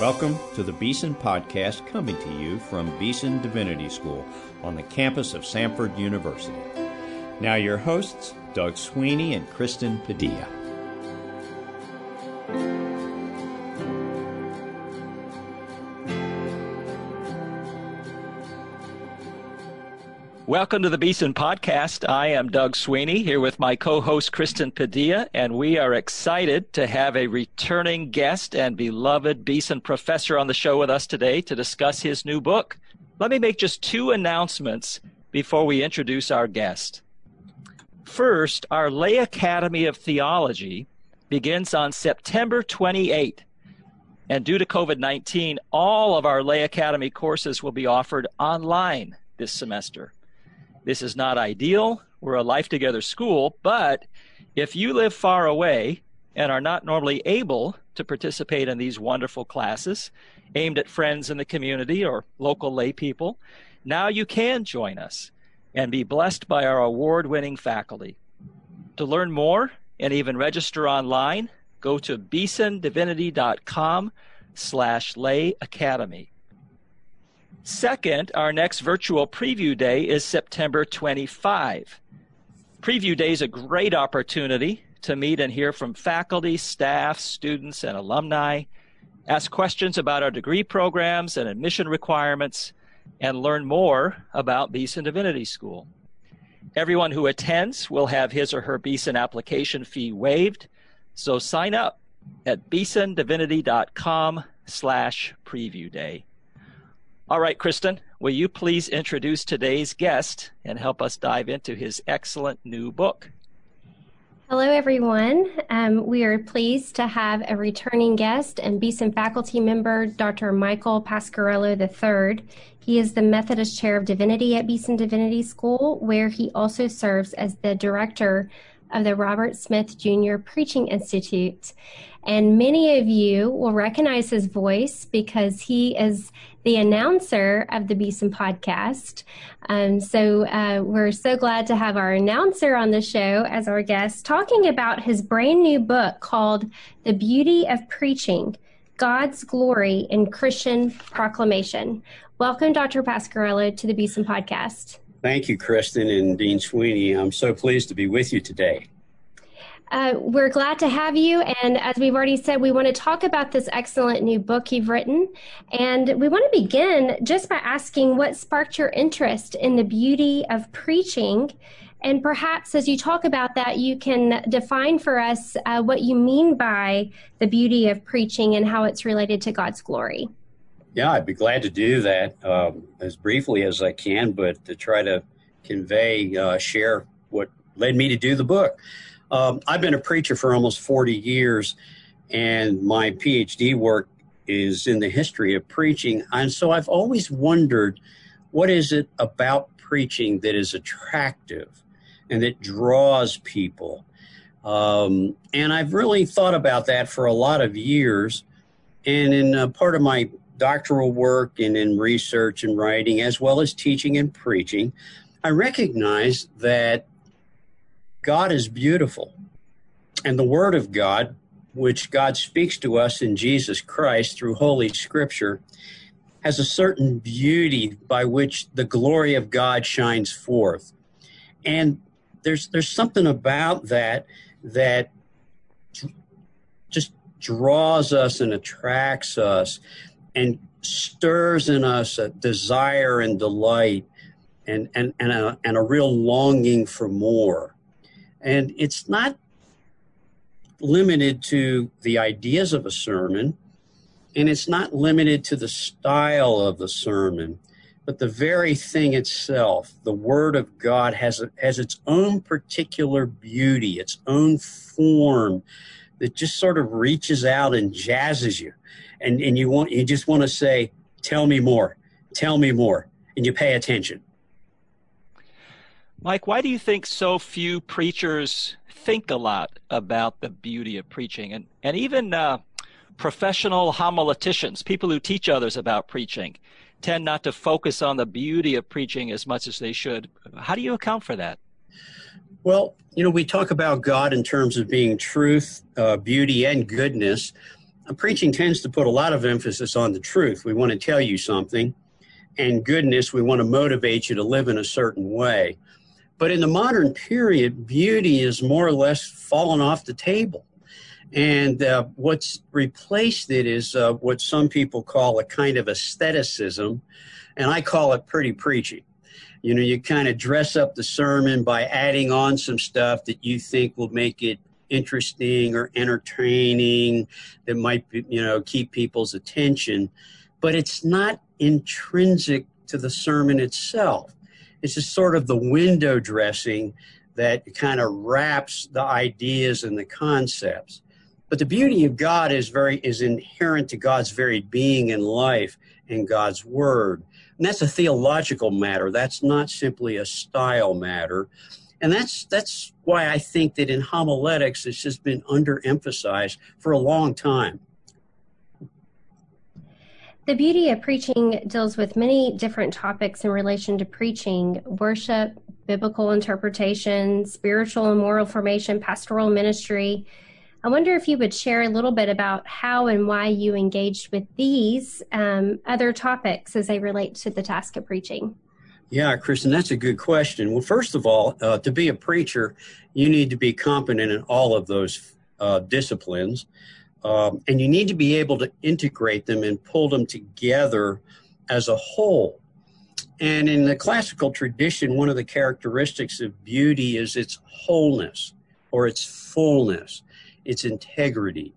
Welcome to the Beeson Podcast coming to you from Beeson Divinity School on the campus of Samford University. Now, your hosts, Doug Sweeney and Kristen Padilla. Welcome to the Beeson Podcast. I am Doug Sweeney here with my co host Kristen Padilla, and we are excited to have a returning guest and beloved Beeson professor on the show with us today to discuss his new book. Let me make just two announcements before we introduce our guest. First, our Lay Academy of Theology begins on September 28. And due to COVID 19, all of our Lay Academy courses will be offered online this semester. This is not ideal. We're a life together school, but if you live far away and are not normally able to participate in these wonderful classes aimed at friends in the community or local lay people, now you can join us and be blessed by our award winning faculty. To learn more and even register online, go to beesondivinity.com slash lay academy. Second, our next virtual preview day is September 25. Preview day is a great opportunity to meet and hear from faculty, staff, students, and alumni, ask questions about our degree programs and admission requirements, and learn more about Beeson Divinity School. Everyone who attends will have his or her Beeson application fee waived, so sign up at beesondivinity.com slash preview day. All right, Kristen, will you please introduce today's guest and help us dive into his excellent new book? Hello, everyone. Um, we are pleased to have a returning guest and Beeson faculty member, Dr. Michael Pasquarello III. He is the Methodist Chair of Divinity at Beeson Divinity School, where he also serves as the director of the Robert Smith Jr. Preaching Institute. And many of you will recognize his voice because he is the announcer of the Beeson podcast. Um, so uh, we're so glad to have our announcer on the show as our guest, talking about his brand new book called The Beauty of Preaching God's Glory in Christian Proclamation. Welcome, Dr. Pasquarello, to the Beeson podcast. Thank you, Kristen and Dean Sweeney. I'm so pleased to be with you today. Uh, we're glad to have you. And as we've already said, we want to talk about this excellent new book you've written. And we want to begin just by asking what sparked your interest in the beauty of preaching. And perhaps as you talk about that, you can define for us uh, what you mean by the beauty of preaching and how it's related to God's glory. Yeah, I'd be glad to do that um, as briefly as I can, but to try to convey, uh, share what led me to do the book. Um, I've been a preacher for almost 40 years, and my PhD work is in the history of preaching. And so I've always wondered what is it about preaching that is attractive and that draws people? Um, and I've really thought about that for a lot of years. And in uh, part of my doctoral work and in research and writing, as well as teaching and preaching, I recognize that God is beautiful. And the Word of God, which God speaks to us in Jesus Christ through Holy Scripture, has a certain beauty by which the glory of God shines forth. And there's there's something about that that just draws us and attracts us and stirs in us a desire and delight and and and a, and a real longing for more and it's not limited to the ideas of a sermon, and it's not limited to the style of the sermon, but the very thing itself, the Word of God, has, a, has its own particular beauty, its own form that just sort of reaches out and jazzes you. And, and you, want, you just want to say, Tell me more, tell me more, and you pay attention. Mike, why do you think so few preachers think a lot about the beauty of preaching? And, and even uh, professional homileticians, people who teach others about preaching, tend not to focus on the beauty of preaching as much as they should. How do you account for that? Well, you know, we talk about God in terms of being truth, uh, beauty, and goodness. preaching tends to put a lot of emphasis on the truth. We want to tell you something, and goodness, we want to motivate you to live in a certain way. But in the modern period, beauty is more or less fallen off the table. And uh, what's replaced it is uh, what some people call a kind of aestheticism, and I call it pretty preachy. You know, you kind of dress up the sermon by adding on some stuff that you think will make it interesting or entertaining, that might, be, you know, keep people's attention. But it's not intrinsic to the sermon itself. It's just sort of the window dressing that kind of wraps the ideas and the concepts. But the beauty of God is very is inherent to God's very being and life and God's word. And that's a theological matter. That's not simply a style matter. And that's that's why I think that in homiletics it's just been underemphasized for a long time. The beauty of preaching deals with many different topics in relation to preaching worship, biblical interpretation, spiritual and moral formation, pastoral ministry, I wonder if you would share a little bit about how and why you engaged with these um, other topics as they relate to the task of preaching. Yeah, Kristen, that's a good question. Well, first of all, uh, to be a preacher, you need to be competent in all of those uh, disciplines. Um, and you need to be able to integrate them and pull them together as a whole. And in the classical tradition, one of the characteristics of beauty is its wholeness or its fullness its integrity.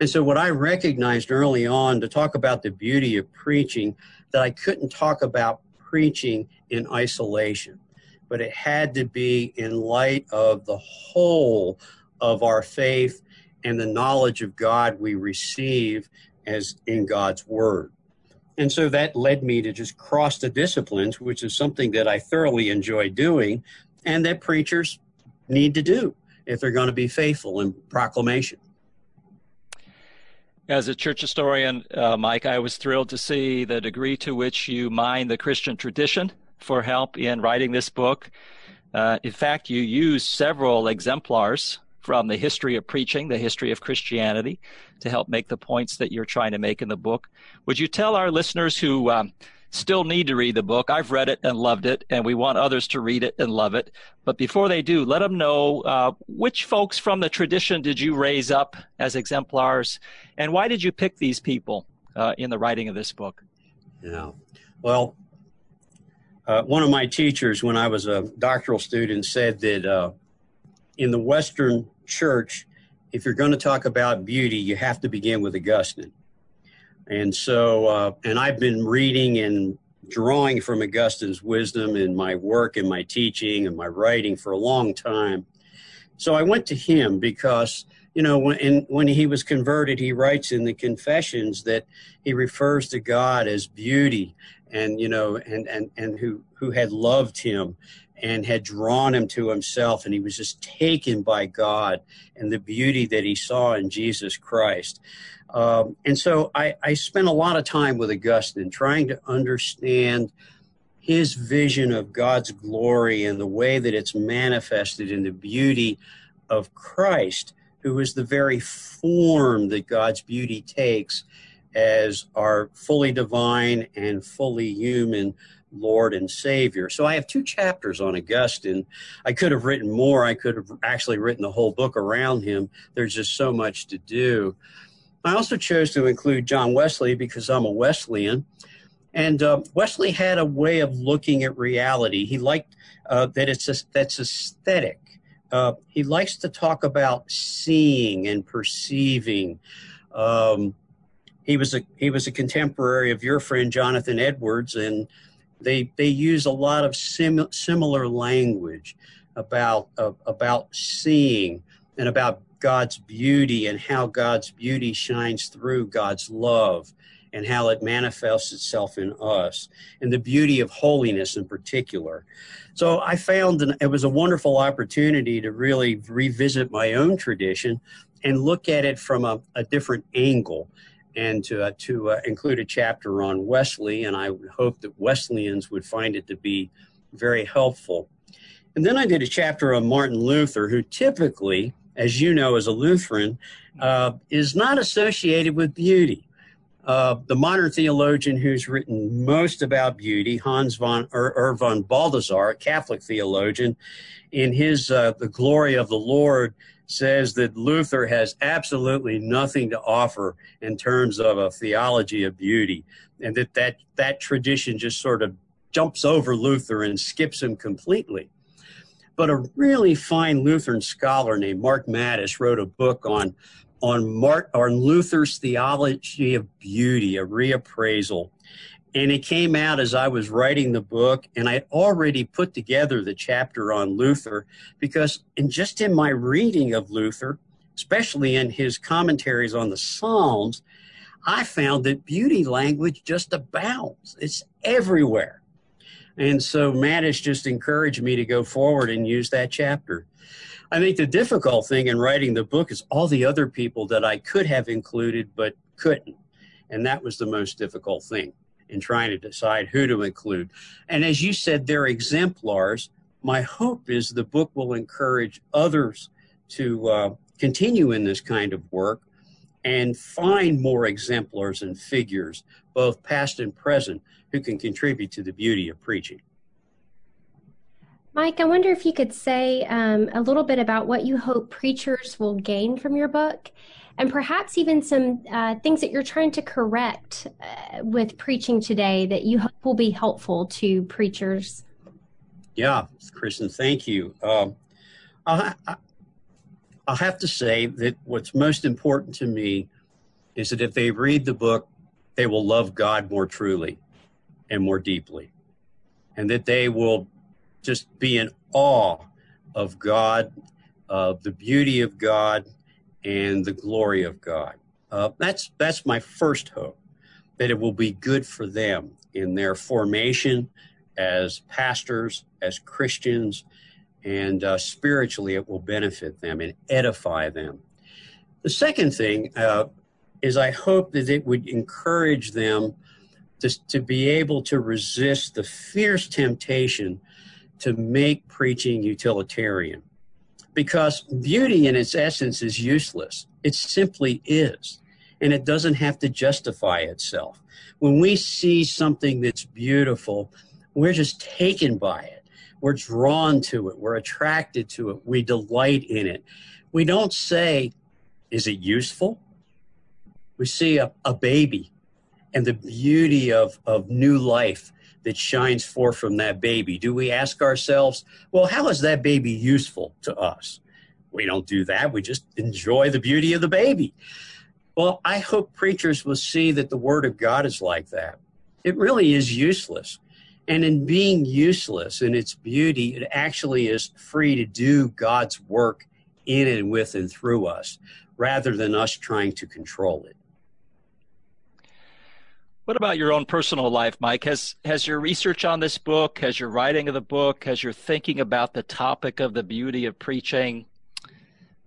And so, what I recognized early on to talk about the beauty of preaching, that I couldn't talk about preaching in isolation, but it had to be in light of the whole of our faith and the knowledge of God we receive as in God's Word. And so that led me to just cross the disciplines, which is something that I thoroughly enjoy doing and that preachers need to do if they're going to be faithful in proclamation. As a church historian, uh, Mike, I was thrilled to see the degree to which you mine the Christian tradition for help in writing this book. Uh, in fact, you use several exemplars from the history of preaching, the history of Christianity, to help make the points that you're trying to make in the book. Would you tell our listeners who um, still need to read the book. I've read it and loved it, and we want others to read it and love it. But before they do, let them know uh, which folks from the tradition did you raise up as exemplars, and why did you pick these people uh, in the writing of this book? Yeah, well, uh, one of my teachers, when I was a doctoral student, said that uh, in the Western Church, if you're going to talk about beauty, you have to begin with Augustine. And so, uh, and I've been reading and drawing from Augustine's wisdom in my work and my teaching and my writing for a long time. So I went to him because, you know, when, when he was converted, he writes in the Confessions that he refers to God as beauty and, you know, and, and, and who, who had loved him and had drawn him to himself. And he was just taken by God and the beauty that he saw in Jesus Christ. Um, and so I, I spent a lot of time with Augustine trying to understand his vision of God's glory and the way that it's manifested in the beauty of Christ, who is the very form that God's beauty takes as our fully divine and fully human Lord and Savior. So I have two chapters on Augustine. I could have written more. I could have actually written the whole book around him. There's just so much to do. I also chose to include John Wesley because I'm a Wesleyan. And uh, Wesley had a way of looking at reality. He liked uh, that it's a, that's aesthetic. Uh, he likes to talk about seeing and perceiving. Um, he was a he was a contemporary of your friend Jonathan Edwards, and they they use a lot of sim, similar language about uh, about seeing and about God's beauty and how God's beauty shines through God's love and how it manifests itself in us and the beauty of holiness in particular. So I found that it was a wonderful opportunity to really revisit my own tradition and look at it from a, a different angle and to, uh, to uh, include a chapter on Wesley. And I hope that Wesleyans would find it to be very helpful. And then I did a chapter on Martin Luther, who typically as you know, as a Lutheran, uh, is not associated with beauty. Uh, the modern theologian who's written most about beauty, Hans von er, er von Balthasar, a Catholic theologian, in his uh, The Glory of the Lord, says that Luther has absolutely nothing to offer in terms of a theology of beauty, and that that, that tradition just sort of jumps over Luther and skips him completely. But a really fine Lutheran scholar named Mark Mattes wrote a book on on Mark on Luther's theology of beauty, a reappraisal. And it came out as I was writing the book, and I already put together the chapter on Luther because, in just in my reading of Luther, especially in his commentaries on the Psalms, I found that beauty language just abounds. It's everywhere. And so Mattes just encouraged me to go forward and use that chapter. I think the difficult thing in writing the book is all the other people that I could have included but couldn't. And that was the most difficult thing in trying to decide who to include. And as you said, they're exemplars. My hope is the book will encourage others to uh, continue in this kind of work and find more exemplars and figures, both past and present, who can contribute to the beauty of preaching. Mike, I wonder if you could say um, a little bit about what you hope preachers will gain from your book, and perhaps even some uh, things that you're trying to correct uh, with preaching today that you hope will be helpful to preachers. Yeah, Kristen, thank you. Um, I'll, I'll have to say that what's most important to me is that if they read the book, they will love God more truly and more deeply, and that they will just be in awe of God, of the beauty of God, and the glory of God. Uh, that's that's my first hope that it will be good for them in their formation as pastors, as Christians, and uh, spiritually it will benefit them and edify them. The second thing uh, is I hope that it would encourage them to, to be able to resist the fierce temptation to make preaching utilitarian because beauty in its essence is useless. It simply is. And it doesn't have to justify itself. When we see something that's beautiful, we're just taken by it. We're drawn to it. We're attracted to it. We delight in it. We don't say, is it useful? We see a, a baby and the beauty of, of new life that shines forth from that baby? Do we ask ourselves, well, how is that baby useful to us? We don't do that. We just enjoy the beauty of the baby. Well, I hope preachers will see that the Word of God is like that. It really is useless. And in being useless in its beauty, it actually is free to do God's work in and with and through us rather than us trying to control it. What about your own personal life, Mike? Has has your research on this book, has your writing of the book, has your thinking about the topic of the beauty of preaching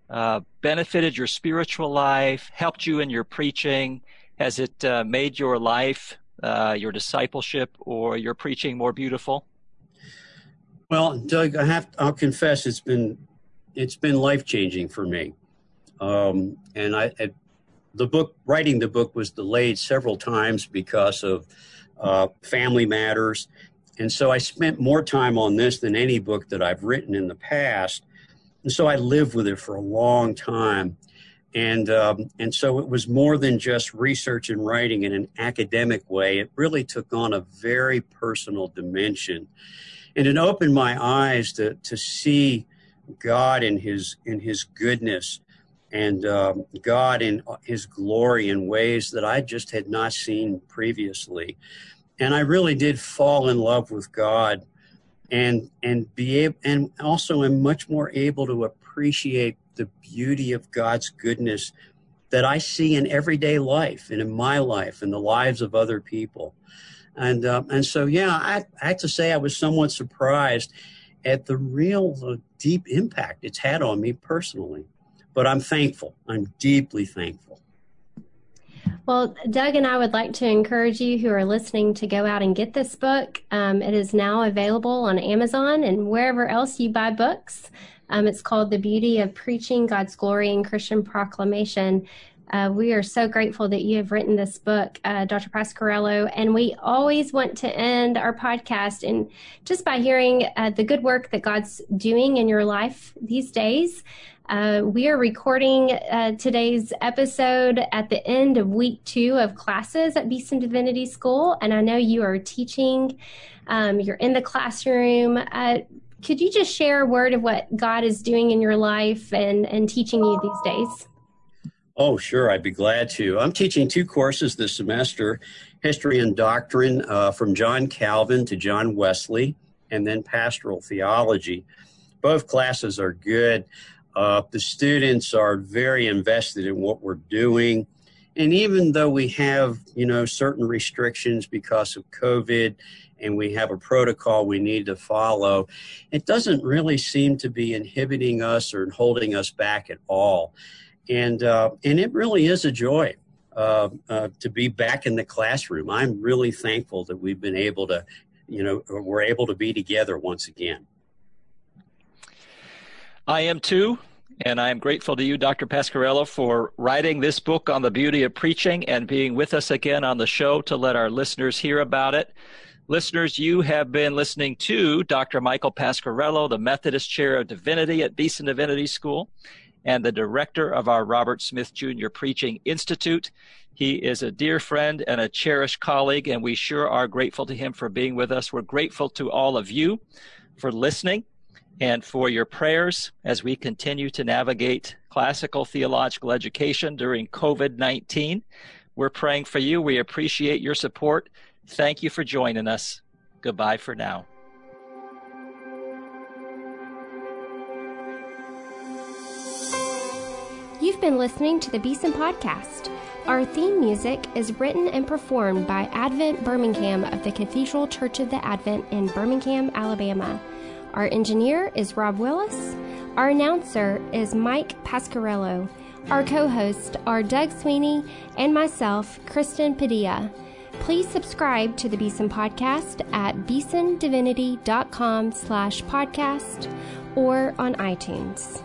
uh, benefited your spiritual life, helped you in your preaching? Has it uh, made your life, uh, your discipleship, or your preaching more beautiful? Well, Doug, I have I'll confess it's been it's been life changing for me, um, and I, I the book writing the book was delayed several times because of uh, family matters. And so i spent more time on this than any book that i've written in the past. And so i lived with it for a long time. And um, and so it was more than just research and writing in an academic way. It really took on a very personal dimension. And it opened my eyes to to see god in his in his goodness and um, God in His glory in ways that I just had not seen previously. And I really did fall in love with God, and and be able, and also am much more able to appreciate the beauty of God's goodness that I see in everyday life and in my life and the lives of other people. And uh, and so yeah, I, I have to say I was somewhat surprised at the real uh, deep impact it's had on me personally but I'm thankful. I'm deeply thankful. Well, Doug and I would like to encourage you who are listening to go out and get this book. Um, it is now available on Amazon and wherever else you buy books. Um, it's called The Beauty of Preaching God's Glory in Christian Proclamation. Uh, we are so grateful that you have written this book, uh, Dr. Pasquarello, and we always want to end our podcast and just by hearing uh, the good work that God's doing in your life these days. Uh, we are recording uh, today's episode at the end of week two of classes at Beeson Divinity School, and I know you are teaching. Um, you're in the classroom. Uh, could you just share a word of what God is doing in your life and, and teaching you these days? Oh, sure. I'd be glad to. I'm teaching two courses this semester History and Doctrine uh, from John Calvin to John Wesley, and then Pastoral Theology. Both classes are good. Uh, the students are very invested in what we're doing. And even though we have, you know, certain restrictions because of COVID and we have a protocol we need to follow, it doesn't really seem to be inhibiting us or holding us back at all. And, uh, and it really is a joy uh, uh, to be back in the classroom. I'm really thankful that we've been able to, you know, we're able to be together once again. I am too. And I am grateful to you, Dr. Pasquarello, for writing this book on the beauty of preaching and being with us again on the show to let our listeners hear about it. Listeners, you have been listening to Dr. Michael Pasquarello, the Methodist Chair of Divinity at Beeson Divinity School and the director of our Robert Smith Jr. Preaching Institute. He is a dear friend and a cherished colleague, and we sure are grateful to him for being with us. We're grateful to all of you for listening and for your prayers as we continue to navigate classical theological education during COVID 19. We're praying for you. We appreciate your support. Thank you for joining us. Goodbye for now. You've been listening to the Beeson Podcast. Our theme music is written and performed by Advent Birmingham of the Cathedral Church of the Advent in Birmingham, Alabama. Our engineer is Rob Willis. Our announcer is Mike Pasquarello. Our co-hosts are Doug Sweeney and myself, Kristen Padilla. Please subscribe to the Beeson Podcast at beesondivinity.com slash podcast or on iTunes.